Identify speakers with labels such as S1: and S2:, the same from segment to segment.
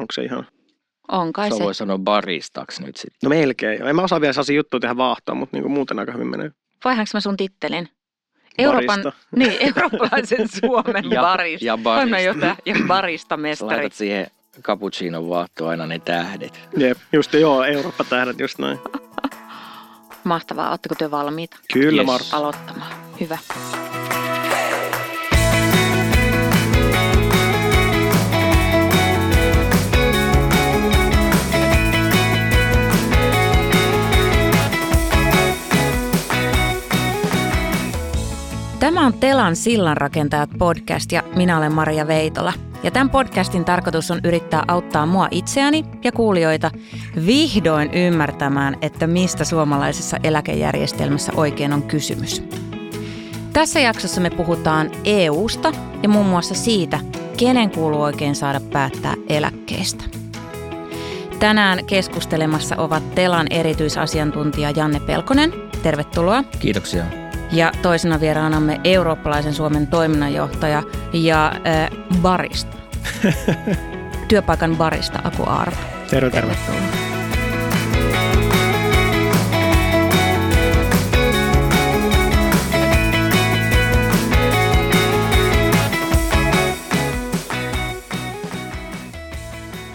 S1: onko se ihan...
S2: On kai
S3: Se
S2: se.
S3: voi sanoa baristaksi nyt sitten.
S1: No melkein. En mä osaa vielä sellaisia juttuja tehdä vaahtoa, mutta niin muuten aika hyvin menee.
S2: Vaihanko mä sun tittelin? Euroopan,
S1: Barista.
S2: niin, eurooppalaisen Suomen
S3: Ja-
S2: barista.
S3: ja barista.
S2: Toiminnanjohtaja ja
S3: Sä
S2: baristamestari.
S3: laitat siihen cappuccinon vaahtoon aina ne tähdet.
S1: Jep, just joo, Eurooppa-tähdet just näin.
S2: Mahtavaa. Oletteko te valmiita
S1: Kyllä,
S3: Yes.
S1: Martta.
S2: aloittamaan? Hyvä. Tämä on Telan sillanrakentajat podcast ja minä olen Maria Veitola. Ja tämän podcastin tarkoitus on yrittää auttaa mua itseäni ja kuulijoita vihdoin ymmärtämään, että mistä suomalaisessa eläkejärjestelmässä oikein on kysymys. Tässä jaksossa me puhutaan EUsta ja muun muassa siitä, kenen kuuluu oikein saada päättää eläkkeestä. Tänään keskustelemassa ovat Telan erityisasiantuntija Janne Pelkonen. Tervetuloa.
S3: Kiitoksia.
S2: Ja toisena vieraanamme eurooppalaisen Suomen toiminnanjohtaja ja äh, barista. Työpaikan barista Aku Aarvo.
S1: Terve, terve.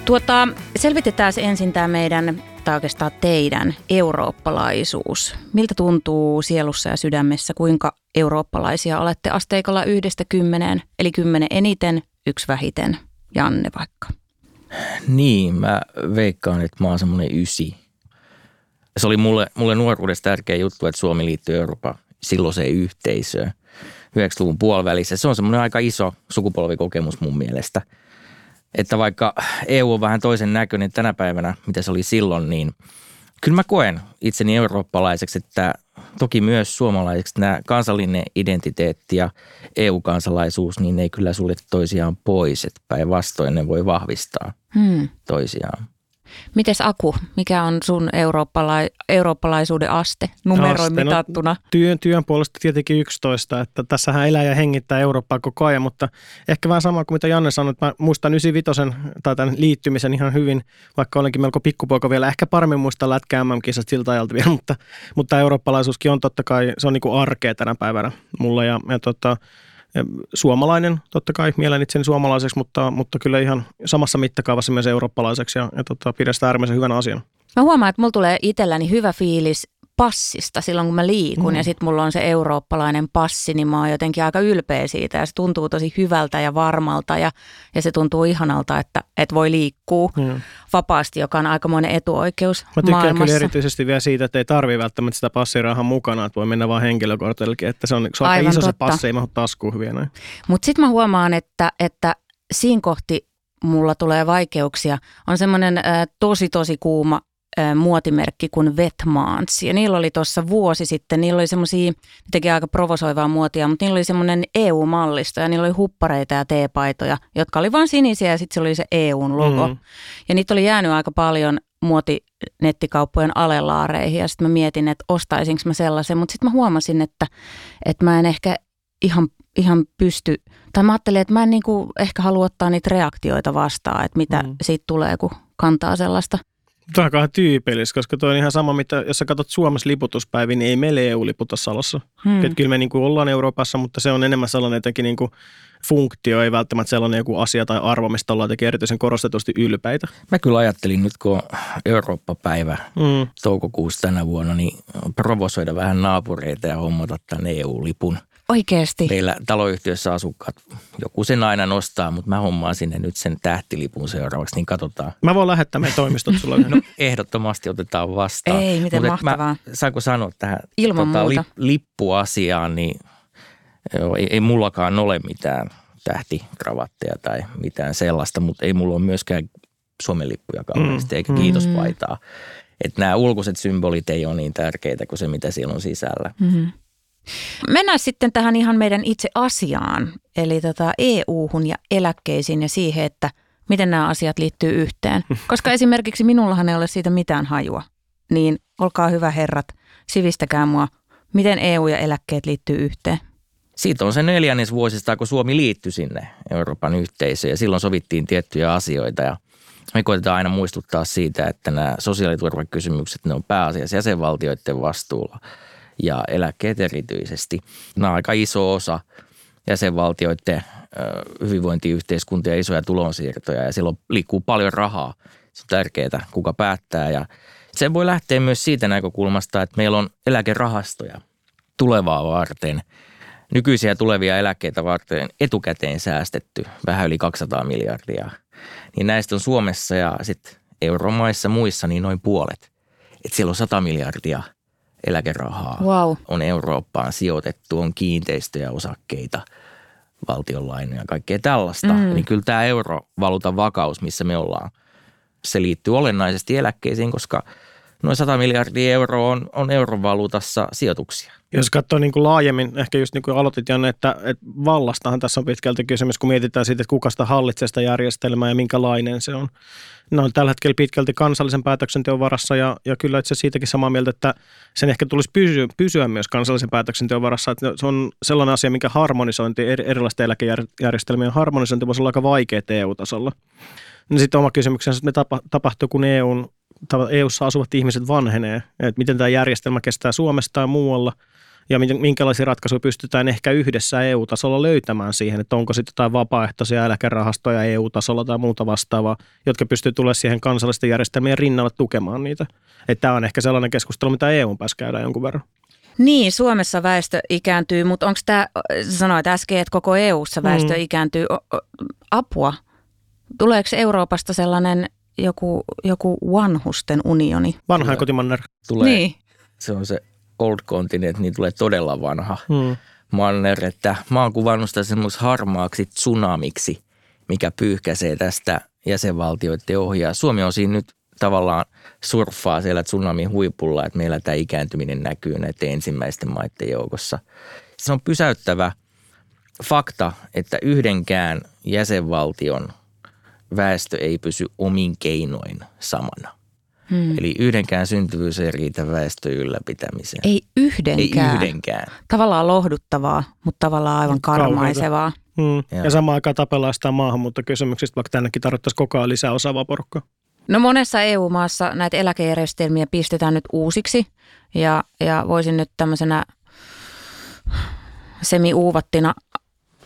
S2: Tuota, selvitetään ensin tämä meidän, tai oikeastaan teidän, eurooppalaisuus. Miltä tuntuu sielussa ja sydämessä, kuinka eurooppalaisia olette asteikolla yhdestä kymmeneen, eli kymmenen eniten, yksi vähiten, Janne vaikka.
S3: Niin, mä veikkaan, että mä oon semmoinen ysi. Se oli mulle, mulle nuoruudessa tärkeä juttu, että Suomi liittyy Euroopan silloiseen yhteisöön 90-luvun puolivälissä. Se on semmoinen aika iso sukupolvikokemus mun mielestä. Että vaikka EU on vähän toisen näköinen tänä päivänä, mitä se oli silloin, niin kyllä mä koen itseni eurooppalaiseksi, että toki myös suomalaiseksi nämä kansallinen identiteetti ja EU-kansalaisuus, niin ne ei kyllä sulje toisiaan pois, että päinvastoin ne voi vahvistaa
S2: Hmm.
S3: toisiaan.
S2: Mites Aku, mikä on sun eurooppala- eurooppalaisuuden aste numeroin
S1: Aste, no-
S2: mitattuna?
S1: Työn, työn puolesta tietenkin 11, että tässähän elää ja hengittää Eurooppaa koko ajan, mutta ehkä vähän sama kuin mitä Janne sanoi, että mä muistan 95 tai tämän liittymisen ihan hyvin, vaikka olenkin melko pikkupoika vielä, ehkä paremmin muistan lätkä MM-kisat siltä ajalta vielä, mutta, mutta eurooppalaisuuskin on totta kai, se on niin kuin arkea tänä päivänä mulla ja, ja tota, suomalainen, totta kai mielen itseni suomalaiseksi, mutta, mutta kyllä ihan samassa mittakaavassa myös eurooppalaiseksi ja, ja tota, pidän sitä äärimmäisen hyvänä asiana.
S2: Mä huomaan, että mulla tulee itselläni hyvä fiilis passista silloin, kun mä liikun mm. ja sitten mulla on se eurooppalainen passi, niin mä oon jotenkin aika ylpeä siitä ja se tuntuu tosi hyvältä ja varmalta ja, ja se tuntuu ihanalta, että, että voi liikkua
S1: Mm.
S2: vapaasti, joka on aikamoinen etuoikeus
S1: Mä tykkään
S2: maailmassa.
S1: kyllä erityisesti vielä siitä, että ei tarvii välttämättä sitä passirahaa mukana, että voi mennä vaan henkilökortillekin, että se on, se on aika iso se
S2: totta.
S1: passi, ei mahdu taskuun hyviä näin.
S2: Mutta sitten mä huomaan, että, että siinä kohti mulla tulee vaikeuksia. On semmoinen äh, tosi tosi kuuma muotimerkki kuin Vetmans. Ja niillä oli tuossa vuosi sitten, niillä oli semmoisia, ne teki aika provosoivaa muotia, mutta niillä oli semmoinen EU-mallisto ja niillä oli huppareita ja teepaitoja, jotka oli vain sinisiä ja sitten se oli se EUn logo.
S1: Mm.
S2: Ja niitä oli jäänyt aika paljon muotinettikauppojen alelaareihin ja sitten mä mietin, että ostaisinko mä sellaisen, mutta sitten mä huomasin, että, että mä en ehkä ihan, ihan pysty, tai mä ajattelin, että mä en niinku ehkä halua ottaa niitä reaktioita vastaan, että mitä
S1: mm.
S2: siitä tulee, kun kantaa sellaista.
S1: Tuo on aika tyypillistä, koska tuo on ihan sama, mitä, jos sä katsot Suomessa liputuspäiviä, niin ei meillä EU-liputa Salossa.
S2: Hmm.
S1: Mm. Kyllä me niin kuin ollaan Euroopassa, mutta se on enemmän sellainen jotenkin niin kuin funktio, ei välttämättä sellainen joku asia tai arvo, mistä ollaan jotenkin erityisen korostetusti ylpeitä.
S3: Mä kyllä ajattelin nyt, kun Eurooppa-päivä
S1: Mm.
S3: toukokuussa tänä vuonna, niin provosoida vähän naapureita ja hommata tämän EU-lipun.
S2: Oikeesti.
S3: Meillä taloyhtiössä asukkaat, joku sen aina nostaa, mutta mä hommaan sinne nyt sen tähtilipun seuraavaksi, niin katsotaan.
S1: Mä voin lähettää meidän toimistot sulle.
S3: No ehdottomasti otetaan vastaan.
S2: Ei, miten
S3: Mut et
S2: mahtavaa.
S3: Mä, saanko sanoa tähän
S2: Ilman muuta.
S3: lippuasiaan, niin joo, ei, ei mullakaan ole mitään tähtikravatteja tai mitään sellaista, mutta ei mulla ole myöskään Suomen lippuja kauheasti, eikä kiitospaitaa. Että nämä ulkoiset symbolit ei ole niin tärkeitä kuin se, mitä siellä on sisällä.
S2: Mm-hmm. Mennään sitten tähän ihan meidän itse asiaan, eli tota EU-hun ja eläkkeisiin ja siihen, että miten nämä asiat liittyy yhteen. Koska esimerkiksi minullahan ei ole siitä mitään hajua, niin olkaa hyvä herrat, sivistäkää mua, miten EU ja eläkkeet liittyy yhteen.
S3: Siitä on se neljännes vuosista, kun Suomi liittyi sinne Euroopan yhteisöön ja silloin sovittiin tiettyjä asioita ja me koitetaan aina muistuttaa siitä, että nämä sosiaaliturvakysymykset, ne on pääasiassa jäsenvaltioiden vastuulla ja eläkkeet erityisesti. Nämä on aika iso osa jäsenvaltioiden hyvinvointiyhteiskuntia ja isoja tulonsiirtoja ja silloin liikkuu paljon rahaa. Se on tärkeää, kuka päättää ja se voi lähteä myös siitä näkökulmasta, että meillä on eläkerahastoja tulevaa varten, nykyisiä tulevia eläkkeitä varten etukäteen säästetty vähän yli 200 miljardia. Niin näistä on Suomessa ja sitten euromaissa muissa niin noin puolet. Että siellä on 100 miljardia eläkerahaa
S2: wow.
S3: on Eurooppaan sijoitettu, on kiinteistöjä, osakkeita, valtionlainoja, kaikkea tällaista. Mm. Niin kyllä tämä eurovaluutan vakaus, missä me ollaan, se liittyy olennaisesti eläkkeisiin, koska – noin 100 miljardia euroa on, on eurovaluutassa sijoituksia.
S1: Jos katsoo niin kuin laajemmin, ehkä just niin kuin aloitit Janne, että, että vallastahan tässä on pitkälti kysymys, kun mietitään siitä, että kuka sitä hallitsee sitä järjestelmää ja minkälainen se on. Ne on tällä hetkellä pitkälti kansallisen päätöksenteon varassa ja, ja kyllä itse siitäkin samaa mieltä, että sen ehkä tulisi pysyä, pysyä myös kansallisen päätöksenteon varassa. Että se on sellainen asia, minkä harmonisointi, erilaisten eläkejärjestelmien harmonisointi voisi olla aika vaikeaa EU-tasolla. No sitten oma kysymyksensä, että me tapahtuu, kun EUn EU-ssa asuvat ihmiset vanhenee, että miten tämä järjestelmä kestää Suomessa tai muualla ja minkälaisia ratkaisuja pystytään ehkä yhdessä EU-tasolla löytämään siihen, että onko sitten jotain vapaaehtoisia eläkerahastoja EU-tasolla tai muuta vastaavaa, jotka pystyy tulemaan siihen kansallisten järjestelmien rinnalle tukemaan niitä. Että tämä on ehkä sellainen keskustelu, mitä EU päässä käydään jonkun verran.
S2: Niin, Suomessa väestö ikääntyy, mutta onko tämä, sanoit äsken, että koko EU-ssa väestö mm. ikääntyy, apua? Tuleeko Euroopasta sellainen joku, joku vanhusten unioni.
S1: Vanha kotimanner.
S3: Tulee, niin. Se on se old continent, niin tulee todella vanha hmm. manner. Että mä oon kuvannut sitä semmoiksi harmaaksi tsunamiksi, mikä pyyhkäisee tästä jäsenvaltioiden ohjaa. Suomi on siinä nyt tavallaan surffaa siellä tsunamin huipulla, että meillä tämä ikääntyminen näkyy näiden ensimmäisten maiden joukossa. Se on pysäyttävä fakta, että yhdenkään jäsenvaltion – väestö ei pysy omin keinoin samana. Hmm. Eli yhdenkään syntyvyys ei riitä väestön ylläpitämiseen.
S2: Ei yhdenkään.
S3: Ei yhdenkään.
S2: Tavallaan lohduttavaa, mutta tavallaan aivan karmaisevaa.
S1: Hmm. Ja samaan aikaan tapellaan sitä maahanmuuttokysymyksistä, vaikka tännekin tarvittaisiin koko ajan lisää osaavaa porukkaa.
S2: No monessa EU-maassa näitä eläkejärjestelmiä pistetään nyt uusiksi ja, ja voisin nyt tämmöisenä semi-uuvattina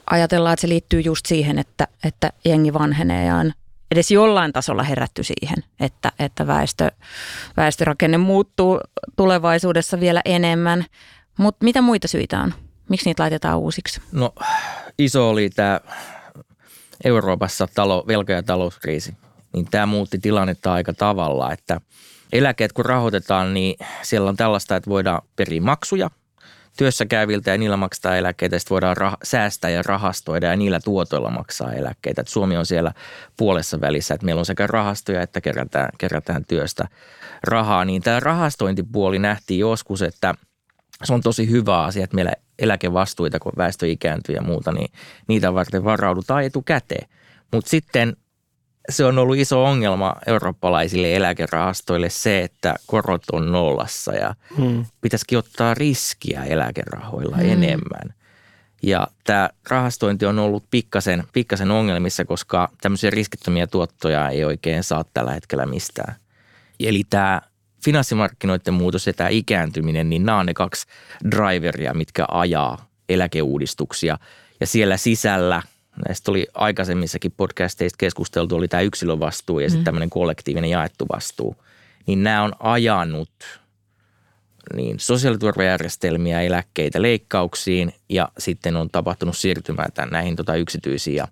S2: ajatellaan, että se liittyy just siihen, että, että jengi vanhenee ja on edes jollain tasolla herätty siihen, että, että väestö, väestörakenne muuttuu tulevaisuudessa vielä enemmän. Mutta mitä muita syitä on? Miksi niitä laitetaan uusiksi?
S3: No iso oli tämä Euroopassa talo, velka- ja talouskriisi. Niin tämä muutti tilannetta aika tavalla, että eläkeet kun rahoitetaan, niin siellä on tällaista, että voidaan periä maksuja työssä käyviltä ja niillä maksaa eläkkeitä. Sitten voidaan rah- säästää ja rahastoida ja niillä tuotoilla maksaa eläkkeitä. Et Suomi on siellä puolessa välissä, että meillä on sekä rahastoja että kerätään, kerätään työstä rahaa. Niin tämä rahastointipuoli nähtiin joskus, että se on tosi hyvä asia, että meillä eläkevastuita, kun väestö ikääntyy ja muuta, niin niitä varten varaudutaan etukäteen. Mutta sitten se on ollut iso ongelma eurooppalaisille eläkerahastoille se, että korot on nollassa ja hmm. pitäisikin ottaa riskiä eläkerahoilla hmm. enemmän. Ja tämä rahastointi on ollut pikkasen, pikkasen ongelmissa, koska tämmöisiä riskittömiä tuottoja ei oikein saa tällä hetkellä mistään. Eli tämä finanssimarkkinoiden muutos ja tämä ikääntyminen, niin nämä on ne kaksi driveria, mitkä ajaa eläkeuudistuksia. Ja siellä sisällä – näistä oli aikaisemmissakin podcasteista keskusteltu, oli tämä yksilövastuu ja mm. sitten tämmöinen kollektiivinen jaettu vastuu. Niin nämä on ajanut niin sosiaaliturvajärjestelmiä, eläkkeitä leikkauksiin ja sitten on tapahtunut siirtymää tämän, näihin tota yksityisiin ja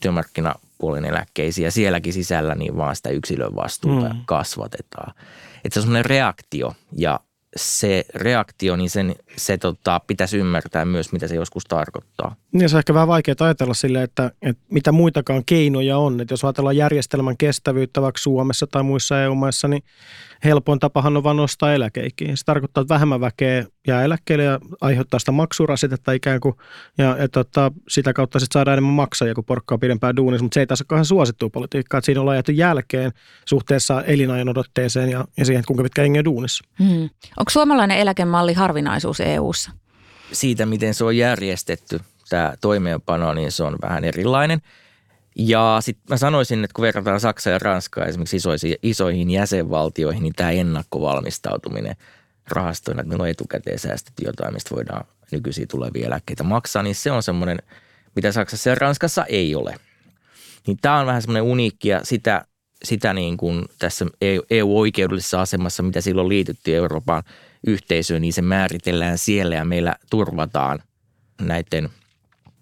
S3: työmarkkinapuolen eläkkeisiin ja sielläkin sisällä niin vaan sitä yksilön vastuuta mm. kasvatetaan. Että se on semmoinen reaktio ja se reaktio, niin sen, se tota, pitäisi ymmärtää myös, mitä se joskus tarkoittaa.
S1: Niin se on ehkä vähän vaikea ajatella sille, että, että mitä muitakaan keinoja on. Että jos ajatellaan järjestelmän kestävyyttä vaikka Suomessa tai muissa EU-maissa, niin helpoin tapahan on vain nostaa eläkeikiä. Se tarkoittaa, että vähemmän väkeä jää eläkkeelle ja aiheuttaa sitä maksurasitetta ikään kuin, ja ja tota, sitä kautta sitten saadaan enemmän maksajia, kun porkkaa pidempään duunissa, mutta se ei taas ole kauhean suosittua politiikkaa, että siinä ollaan jääty jälkeen suhteessa elinajan odotteeseen ja, ja siihen, kuinka pitkä jengi on duunissa. Hmm.
S2: Onko suomalainen eläkemalli harvinaisuus EU-ssa?
S3: Siitä, miten se on järjestetty, tämä toimeenpano, niin se on vähän erilainen. Ja sitten mä sanoisin, että kun verrataan Saksaa ja Ranskaa esimerkiksi isoihin, isoihin jäsenvaltioihin, niin tämä ennakkovalmistautuminen rahastoina, että meillä on etukäteen säästetty jotain, mistä voidaan nykyisiä tulevia eläkkeitä maksaa, niin se on semmoinen, mitä Saksassa ja Ranskassa ei ole. Niin tämä on vähän semmoinen uniikki ja sitä, sitä niin kuin tässä EU-oikeudellisessa asemassa, mitä silloin liityttiin Euroopan yhteisöön, niin se määritellään siellä ja meillä turvataan näiden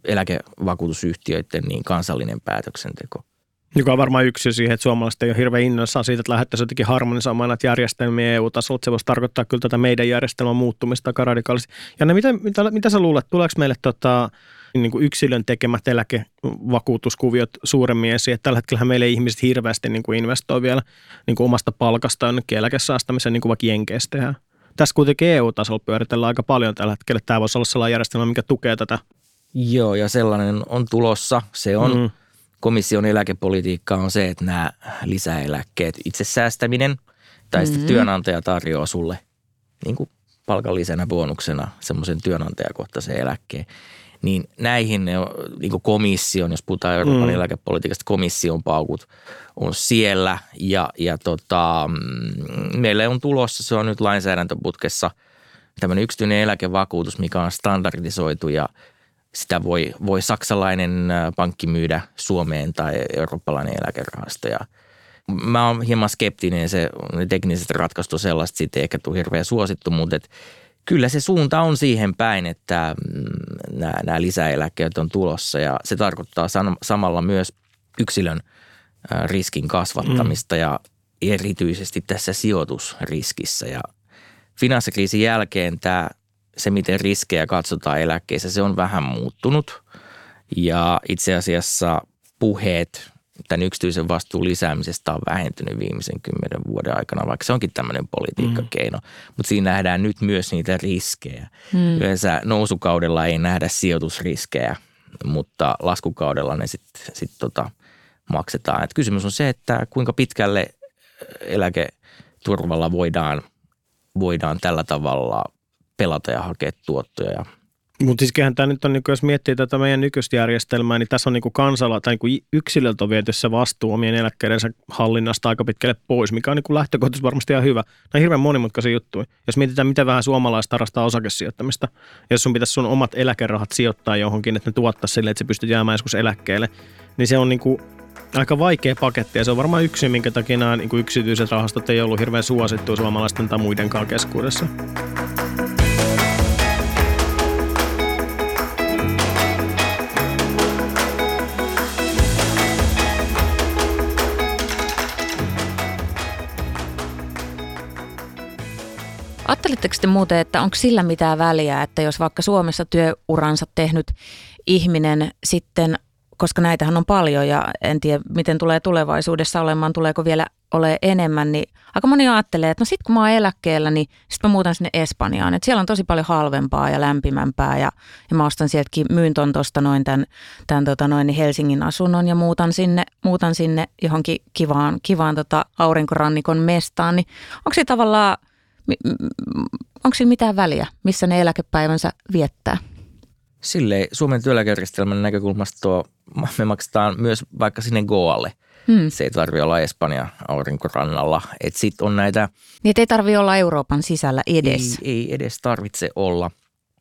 S3: eläkevakuutusyhtiöiden niin kansallinen päätöksenteko.
S1: Joka on varmaan yksi siihen, että suomalaiset ei ole hirveän innoissaan siitä, että lähdettäisiin jotenkin harmonisoimaan näitä järjestelmiä EU-tasolla. Se voisi tarkoittaa kyllä tätä meidän järjestelmän muuttumista aika radikaalisti. Ja ne, mitä, mitä, mitä sä luulet, tuleeko meille tota, niin kuin yksilön tekemät eläkevakuutuskuviot suuremmin esiin. Että tällä hetkellä meillä ei ihmiset hirveästi niin kuin investoi vielä niin kuin omasta palkasta jonnekin eläkesäästämiseen, niin kuin vaikka Jenkeissä tehdään. Tässä kuitenkin EU-tasolla pyöritellään aika paljon tällä hetkellä. Tämä voisi olla sellainen järjestelmä, mikä tukee tätä.
S3: Joo, ja sellainen on tulossa. Se on mm. Komission eläkepolitiikka on se, että nämä lisäeläkkeet, itse säästäminen tai sitten mm. työnantaja tarjoaa sulle niin kuin palkallisena bonuksena semmoisen työnantajakohtaisen eläkkeen niin näihin ne on, niin kuin komission, jos puhutaan Euroopan mm. eläkepolitiikasta, komission paukut on siellä ja, ja tota, mm, meille on tulossa, se on nyt lainsäädäntöputkessa tämmöinen yksityinen eläkevakuutus, mikä on standardisoitu ja sitä voi, voi saksalainen pankki myydä Suomeen tai eurooppalainen eläkerahasto ja Mä oon hieman skeptinen, se tekniset ratkaisut on sellaista, sitten ehkä tule hirveän suosittu, mutta et kyllä se suunta on siihen päin, että mm, nämä, nämä lisäeläkkeet on tulossa ja se tarkoittaa samalla myös yksilön riskin kasvattamista mm. ja erityisesti tässä sijoitusriskissä. Ja finanssikriisin jälkeen tämä, se, miten riskejä katsotaan eläkkeissä, se on vähän muuttunut. Ja itse asiassa puheet tämän yksityisen vastuun lisäämisestä on vähentynyt viimeisen kymmenen vuoden aikana, vaikka se onkin tämmöinen politiikkakeino. Mm. Mutta siinä nähdään nyt myös niitä riskejä. Mm. Yleensä nousukaudella ei nähdä sijoitusriskejä, mutta laskukaudella ne sitten sit tota maksetaan. Et kysymys on se, että kuinka pitkälle eläketurvalla voidaan, voidaan tällä tavalla pelata ja hakea tuottoja ja
S1: mutta siis tämä nyt on, niin jos miettii tätä meidän nykyistä järjestelmää, niin tässä on niin kansala tai niin yksilöltä on viety se vastuu omien eläkkeidensä hallinnasta aika pitkälle pois, mikä on niin lähtökohtaisesti varmasti ihan hyvä. Nämä on hirveän monimutkaisia juttuja. Jos mietitään, mitä vähän suomalaista harrastaa osakesijoittamista, jos sun pitäisi sun omat eläkerahat sijoittaa johonkin, että ne tuottaa sille, että se pystyt jäämään joskus eläkkeelle, niin se on niin kuin aika vaikea paketti ja se on varmaan yksi, minkä takia nämä niin yksityiset rahastot ei ollut hirveän suosittu suomalaisten tai muidenkaan keskuudessa.
S2: Ajattelitteko te muuten, että onko sillä mitään väliä, että jos vaikka Suomessa työuransa tehnyt ihminen sitten, koska näitähän on paljon ja en tiedä miten tulee tulevaisuudessa olemaan, tuleeko vielä ole enemmän, niin aika moni ajattelee, että no sit kun mä oon eläkkeellä, niin sit mä muutan sinne Espanjaan. Että siellä on tosi paljon halvempaa ja lämpimämpää ja, ja mä ostan sieltäkin, myyn ton tosta noin tämän, tämän tota noin, niin Helsingin asunnon ja muutan sinne, muutan sinne johonkin kivaan, kivaan tota aurinkorannikon mestaan. Niin onko se tavallaan onko sillä mitään väliä, missä ne eläkepäivänsä viettää?
S3: Sille Suomen työeläkejärjestelmän näkökulmasta tuo, me maksetaan myös vaikka sinne Goalle. Hmm. Se ei tarvitse olla Espanja aurinkorannalla. Et sit on näitä...
S2: Niin ei tarvitse olla Euroopan sisällä edes.
S3: Ei, ei edes tarvitse olla.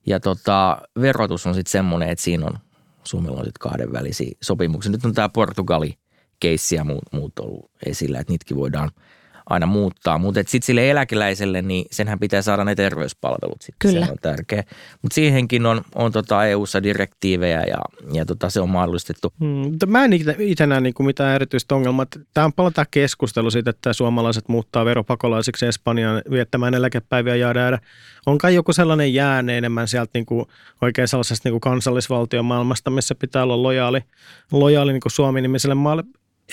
S3: Ja tota, verotus on sitten semmoinen, että siinä on Suomella on sitten kahdenvälisiä sopimuksia. Nyt on tämä Portugali-keissi ja muut, muut ollut esillä, että niitäkin voidaan – aina muuttaa. Mutta sitten sille eläkeläiselle, niin senhän pitää saada ne terveyspalvelut. Sitten.
S2: Kyllä.
S3: Se on tärkeä. Mutta siihenkin on, on tota EU-ssa direktiivejä ja, ja tota, se on mahdollistettu.
S1: Hmm, mä en itse näe niinku mitään erityistä ongelmaa. Tämä on paljon tämä keskustelu siitä, että suomalaiset muuttaa veropakolaisiksi Espanjaan viettämään eläkepäiviä ja jäädä. On kai joku sellainen jääne enemmän sieltä niinku, oikein sellaisesta niinku kansallisvaltion maailmasta, missä pitää olla lojaali, lojaali niinku Suomi-nimiselle maalle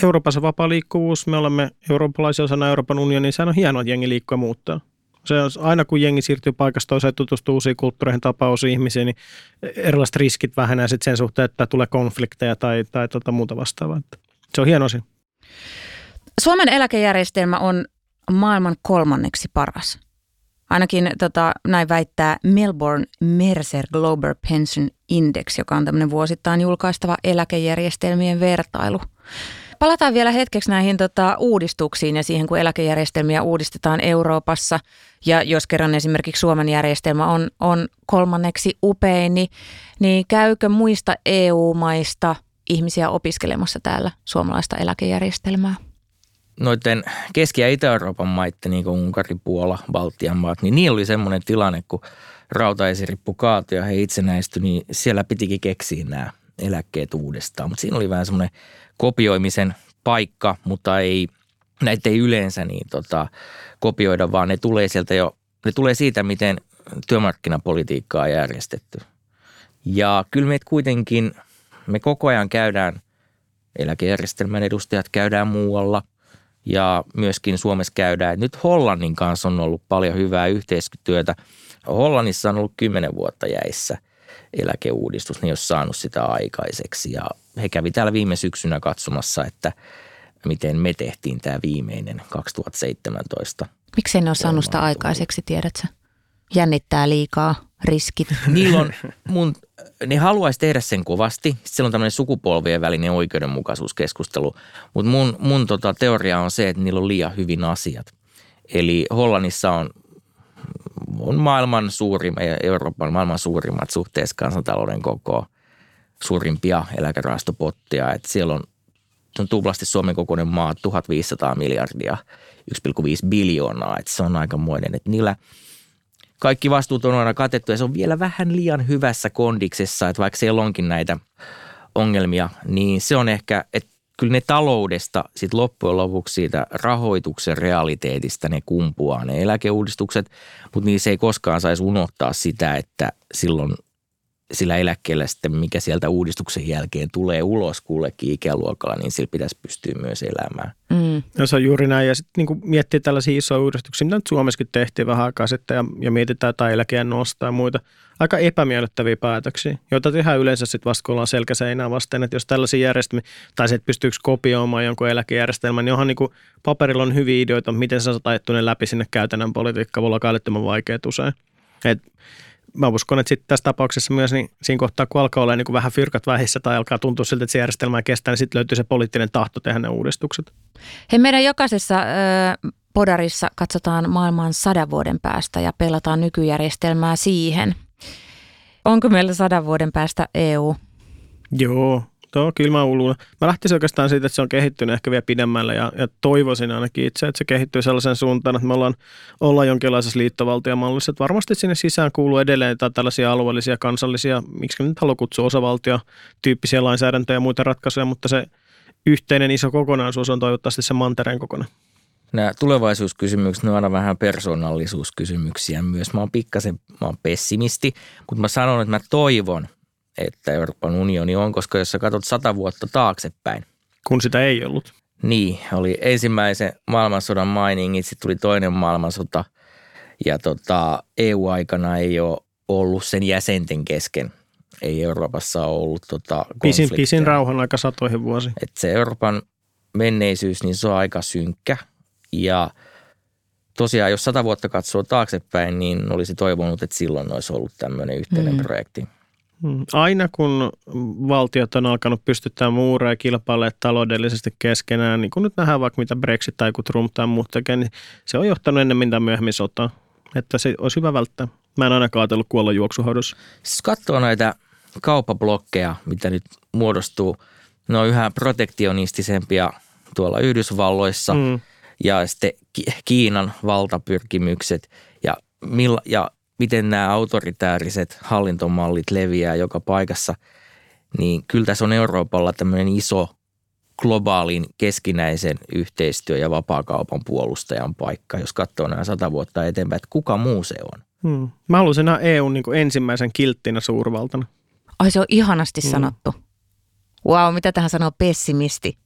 S1: Euroopassa vapaa liikkuvuus, me olemme eurooppalaisia osana Euroopan unionia, sehän on hienoa, että jengi liikkuu ja muuttaa. Se on, aina kun jengi siirtyy paikasta toiseen, tutustuu uusiin kulttuureihin, tapaa ihmisiä, niin erilaiset riskit vähenee sitten sen suhteen, että tulee konflikteja tai, tai tota muuta vastaavaa. Se on hieno asia.
S2: Suomen eläkejärjestelmä on maailman kolmanneksi paras. Ainakin tota, näin väittää Melbourne Mercer Global Pension Index, joka on tämmöinen vuosittain julkaistava eläkejärjestelmien vertailu. Palataan vielä hetkeksi näihin tota, uudistuksiin ja siihen, kun eläkejärjestelmiä uudistetaan Euroopassa. Ja jos kerran esimerkiksi Suomen järjestelmä on, on kolmanneksi upein, niin, niin käykö muista EU-maista ihmisiä opiskelemassa täällä suomalaista eläkejärjestelmää?
S3: Noiden Keski- ja Itä-Euroopan maiden, niin kuin Unkari, Puola, Baltian maat, niin niillä oli semmoinen tilanne, kun rautaesirippu kaatui ja he itsenäistyi, niin siellä pitikin keksiä nämä eläkkeet uudestaan. Mutta siinä oli vähän semmoinen kopioimisen paikka, mutta ei, näitä ei yleensä niin tota, kopioida, vaan ne tulee sieltä jo, ne tulee siitä, miten työmarkkinapolitiikkaa on järjestetty. Ja kyllä meitä kuitenkin, me koko ajan käydään, eläkejärjestelmän edustajat käydään muualla ja myöskin Suomessa käydään. Nyt Hollannin kanssa on ollut paljon hyvää yhteistyötä. Hollannissa on ollut kymmenen vuotta jäissä – eläkeuudistus, niin ei ole saanut sitä aikaiseksi. Ja he kävi täällä viime syksynä katsomassa, että miten me tehtiin tämä viimeinen 2017.
S2: Miksi ne ole saanut sitä aikaiseksi, tiedätkö? Jännittää liikaa, riskit.
S3: Niillä on, mun, ne haluaisi tehdä sen kovasti. Sitten siellä on tämmöinen sukupolvien välinen oikeudenmukaisuuskeskustelu. Mutta mun, mun tota teoria on se, että niillä on liian hyvin asiat. Eli Hollannissa on on maailman suurimmat Euroopan maailman suurimmat suhteessa kansantalouden koko suurimpia eläkerahastopottia. Että siellä on, on tuplasti Suomen kokoinen maa 1500 miljardia, 1,5 biljoonaa. Että se on aikamoinen. Että niillä kaikki vastuut on aina katettu ja se on vielä vähän liian hyvässä kondiksessa, että vaikka siellä onkin näitä ongelmia, niin se on ehkä, että kyllä ne taloudesta sit loppujen lopuksi siitä rahoituksen realiteetista ne kumpuaa ne eläkeuudistukset, mutta niissä ei koskaan saisi unohtaa sitä, että silloin sillä eläkkeellä sitten, mikä sieltä uudistuksen jälkeen tulee ulos kullekin ikäluokalla, niin sillä pitäisi pystyä myös elämään.
S1: Mm. No se on juuri näin. Ja sitten niin miettii tällaisia isoja uudistuksia, mitä nyt Suomessakin tehtiin vähän aikaa sitten ja, ja mietitään jotain eläkeen nostaa ja muita. Aika epämiellyttäviä päätöksiä, joita tehdään yleensä sitten vasta, kun ollaan selkäseinää vasten. Että jos tällaisia järjestelmiä, tai se, että pystyykö kopioimaan jonkun eläkejärjestelmän, niin onhan niin kuin, paperilla on hyviä ideoita, miten sä saat ajettu ne läpi sinne käytännön politiikkaan. Voi olla vaikeat usein. Et mä uskon, että sitten tässä tapauksessa myös niin siinä kohtaa, kun alkaa olla niin kuin vähän fyrkat vähissä tai alkaa tuntua siltä, että se järjestelmä kestää, niin sitten löytyy se poliittinen tahto tehdä ne uudistukset.
S2: Hei, meidän jokaisessa podarissa katsotaan maailman sadan vuoden päästä ja pelataan nykyjärjestelmää siihen. Onko meillä sadan vuoden päästä EU?
S1: Joo, Joo, kyllä mä luulen. Mä lähtisin oikeastaan siitä, että se on kehittynyt ehkä vielä pidemmälle ja, ja toivoisin ainakin itse, että se kehittyy sellaisen suuntaan, että me ollaan, ollaan jonkinlaisessa liittovaltiomallissa. Että varmasti sinne sisään kuuluu edelleen tai tällaisia alueellisia, kansallisia, miksi nyt haluaa kutsua osavaltio-tyyppisiä lainsäädäntöjä ja muita ratkaisuja, mutta se yhteinen iso kokonaisuus on toivottavasti se mantereen kokonaan.
S3: Nämä tulevaisuuskysymykset, ne on aina vähän persoonallisuuskysymyksiä myös. Mä oon pikkasen, mä oon pessimisti, mutta mä sanon, että mä toivon – että Euroopan unioni on, koska jos sä katsot sata vuotta taaksepäin.
S1: Kun sitä ei ollut.
S3: Niin, oli ensimmäisen maailmansodan mainingit, sitten tuli toinen maailmansota ja tota, EU-aikana ei ole ollut sen jäsenten kesken. Ei Euroopassa ole ollut tota,
S1: pisin, pisin rauhan aika satoihin vuosiin.
S3: Et se Euroopan menneisyys, niin se on aika synkkä ja tosiaan jos sata vuotta katsoo taaksepäin, niin olisi toivonut, että silloin olisi ollut tämmöinen yhteinen mm. projekti.
S1: Hmm. Aina kun valtiot on alkanut pystyttää muureja ja kilpailemaan taloudellisesti keskenään, niin kuin nyt nähdään vaikka mitä Brexit tai kun Trump tai muut tekee, niin se on johtanut ennen mitä myöhemmin sotaa. Että se olisi hyvä välttää. Mä en ainakaan ajatellut kuolla juoksuhoidossa.
S3: Siis katsoo näitä kauppablokkeja, mitä nyt muodostuu, ne on yhä protektionistisempia tuolla Yhdysvalloissa mm. ja sitten Kiinan valtapyrkimykset ja, milla, ja miten nämä autoritääriset hallintomallit leviää joka paikassa, niin kyllä tässä on Euroopalla tämmöinen iso globaalin keskinäisen yhteistyö- ja vapaakaupan puolustajan paikka, jos katsoo nämä sata vuotta eteenpäin, että kuka muu se on.
S1: Hmm. Mä haluaisin nähdä EUn niin ensimmäisen kilttinä suurvaltana.
S2: Ai se on ihanasti hmm. sanottu. Wow, mitä tähän sanoo pessimisti?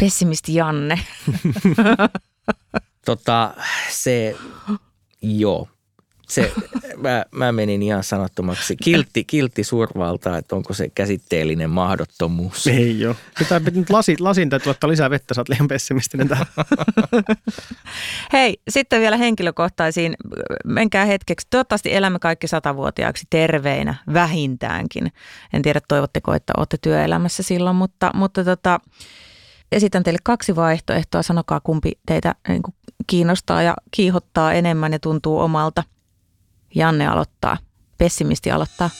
S2: Pessimisti Janne.
S3: tota, se, joo, se, mä, mä menin ihan sanattomaksi. Kiltti, kiltti survalta, että onko se käsitteellinen mahdottomuus.
S1: Ei joo. Pitää nyt lasi, lasin täytyy ottaa lisää vettä, sä oot liian pessimistinen tähän.
S2: Hei, sitten vielä henkilökohtaisiin. Menkää hetkeksi. Toivottavasti elämme kaikki satavuotiaaksi terveinä, vähintäänkin. En tiedä, toivotteko, että olette työelämässä silloin, mutta, mutta tota, esitän teille kaksi vaihtoehtoa. Sanokaa, kumpi teitä niin kuin kiinnostaa ja kiihottaa enemmän ja tuntuu omalta. Janne aloittaa. Pessimisti aloittaa.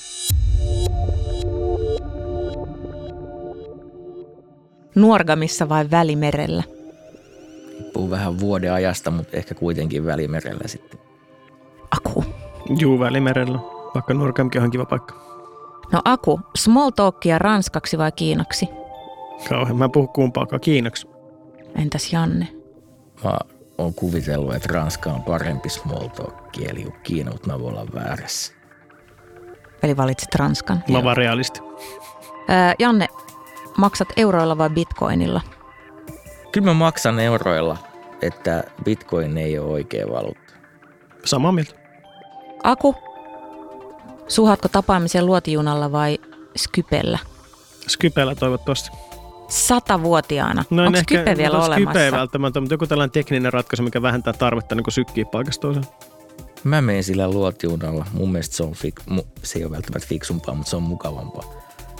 S2: Nuorgamissa vai Välimerellä?
S3: Riippuu vähän vuoden ajasta, mutta ehkä kuitenkin välimerellä sitten.
S2: Aku.
S1: Juu, välimerellä. Vaikka Nurkamkin on kiva paikka.
S2: No Aku, small talkia ranskaksi vai kiinaksi?
S1: Kauhean. Mä en puhu kumpaakaan kiinaksi.
S2: Entäs Janne?
S3: Mä oon kuvitellut, että ranska on parempi small talk-kieli kuin kiina, mutta mä voin olla väärässä.
S2: Eli valitsit Ranskan.
S1: Mä vaan realisti.
S2: Ää, Janne, maksat euroilla vai bitcoinilla?
S3: Kyllä mä maksan euroilla, että bitcoin ei ole oikea valuutta.
S1: Samaa mieltä.
S2: Aku, suhatko tapaamisen luotijunalla vai Skypellä?
S1: Skypellä toivottavasti.
S2: Satavuotiaana.
S1: No
S2: Onko
S1: ehkä-
S2: Skype vielä
S1: no,
S2: olemassa?
S1: Skype ei välttämättä, mutta joku tällainen tekninen ratkaisu, mikä vähentää tarvetta niin sykkiä paikasta toiseen.
S3: Mä menen sillä luotiunalla. Mun mielestä se, on fik- mu- se ei ole välttämättä fiksumpaa, mutta se on mukavampaa.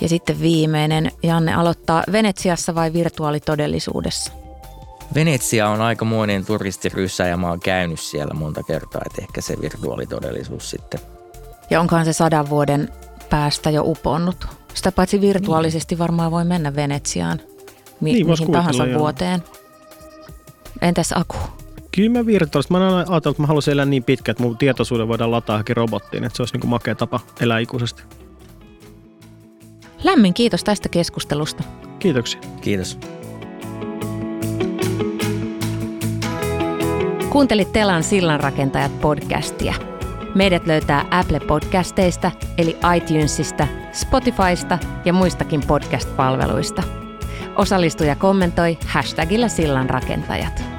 S2: Ja sitten viimeinen, Janne aloittaa Venetsiassa vai virtuaalitodellisuudessa?
S3: Venetsia on aikamoinen turistiryssä ja mä oon käynyt siellä monta kertaa, että ehkä se virtuaalitodellisuus sitten.
S2: Ja onkohan se sadan vuoden päästä jo uponnut? Sitä paitsi virtuaalisesti varmaan voi mennä Venetsiaan mi-
S1: Niin,
S2: mihin tahansa
S1: joo.
S2: vuoteen. Entäs Aku?
S1: Kyllä mä virtuaalisesti. Mä aina ajatellut, että mä haluaisin elää niin pitkä, että mun tietoisuuden voidaan lataa johonkin robottiin, että se olisi niin kuin makea tapa elää ikuisesti.
S2: Lämmin kiitos tästä keskustelusta.
S1: Kiitoksia.
S3: Kiitos.
S2: Kuuntelit Telan sillanrakentajat podcastia. Meidät löytää Apple Podcasteista, eli iTunesista, Spotifysta ja muistakin podcast-palveluista. Osallistuja kommentoi hashtagillä sillanrakentajat.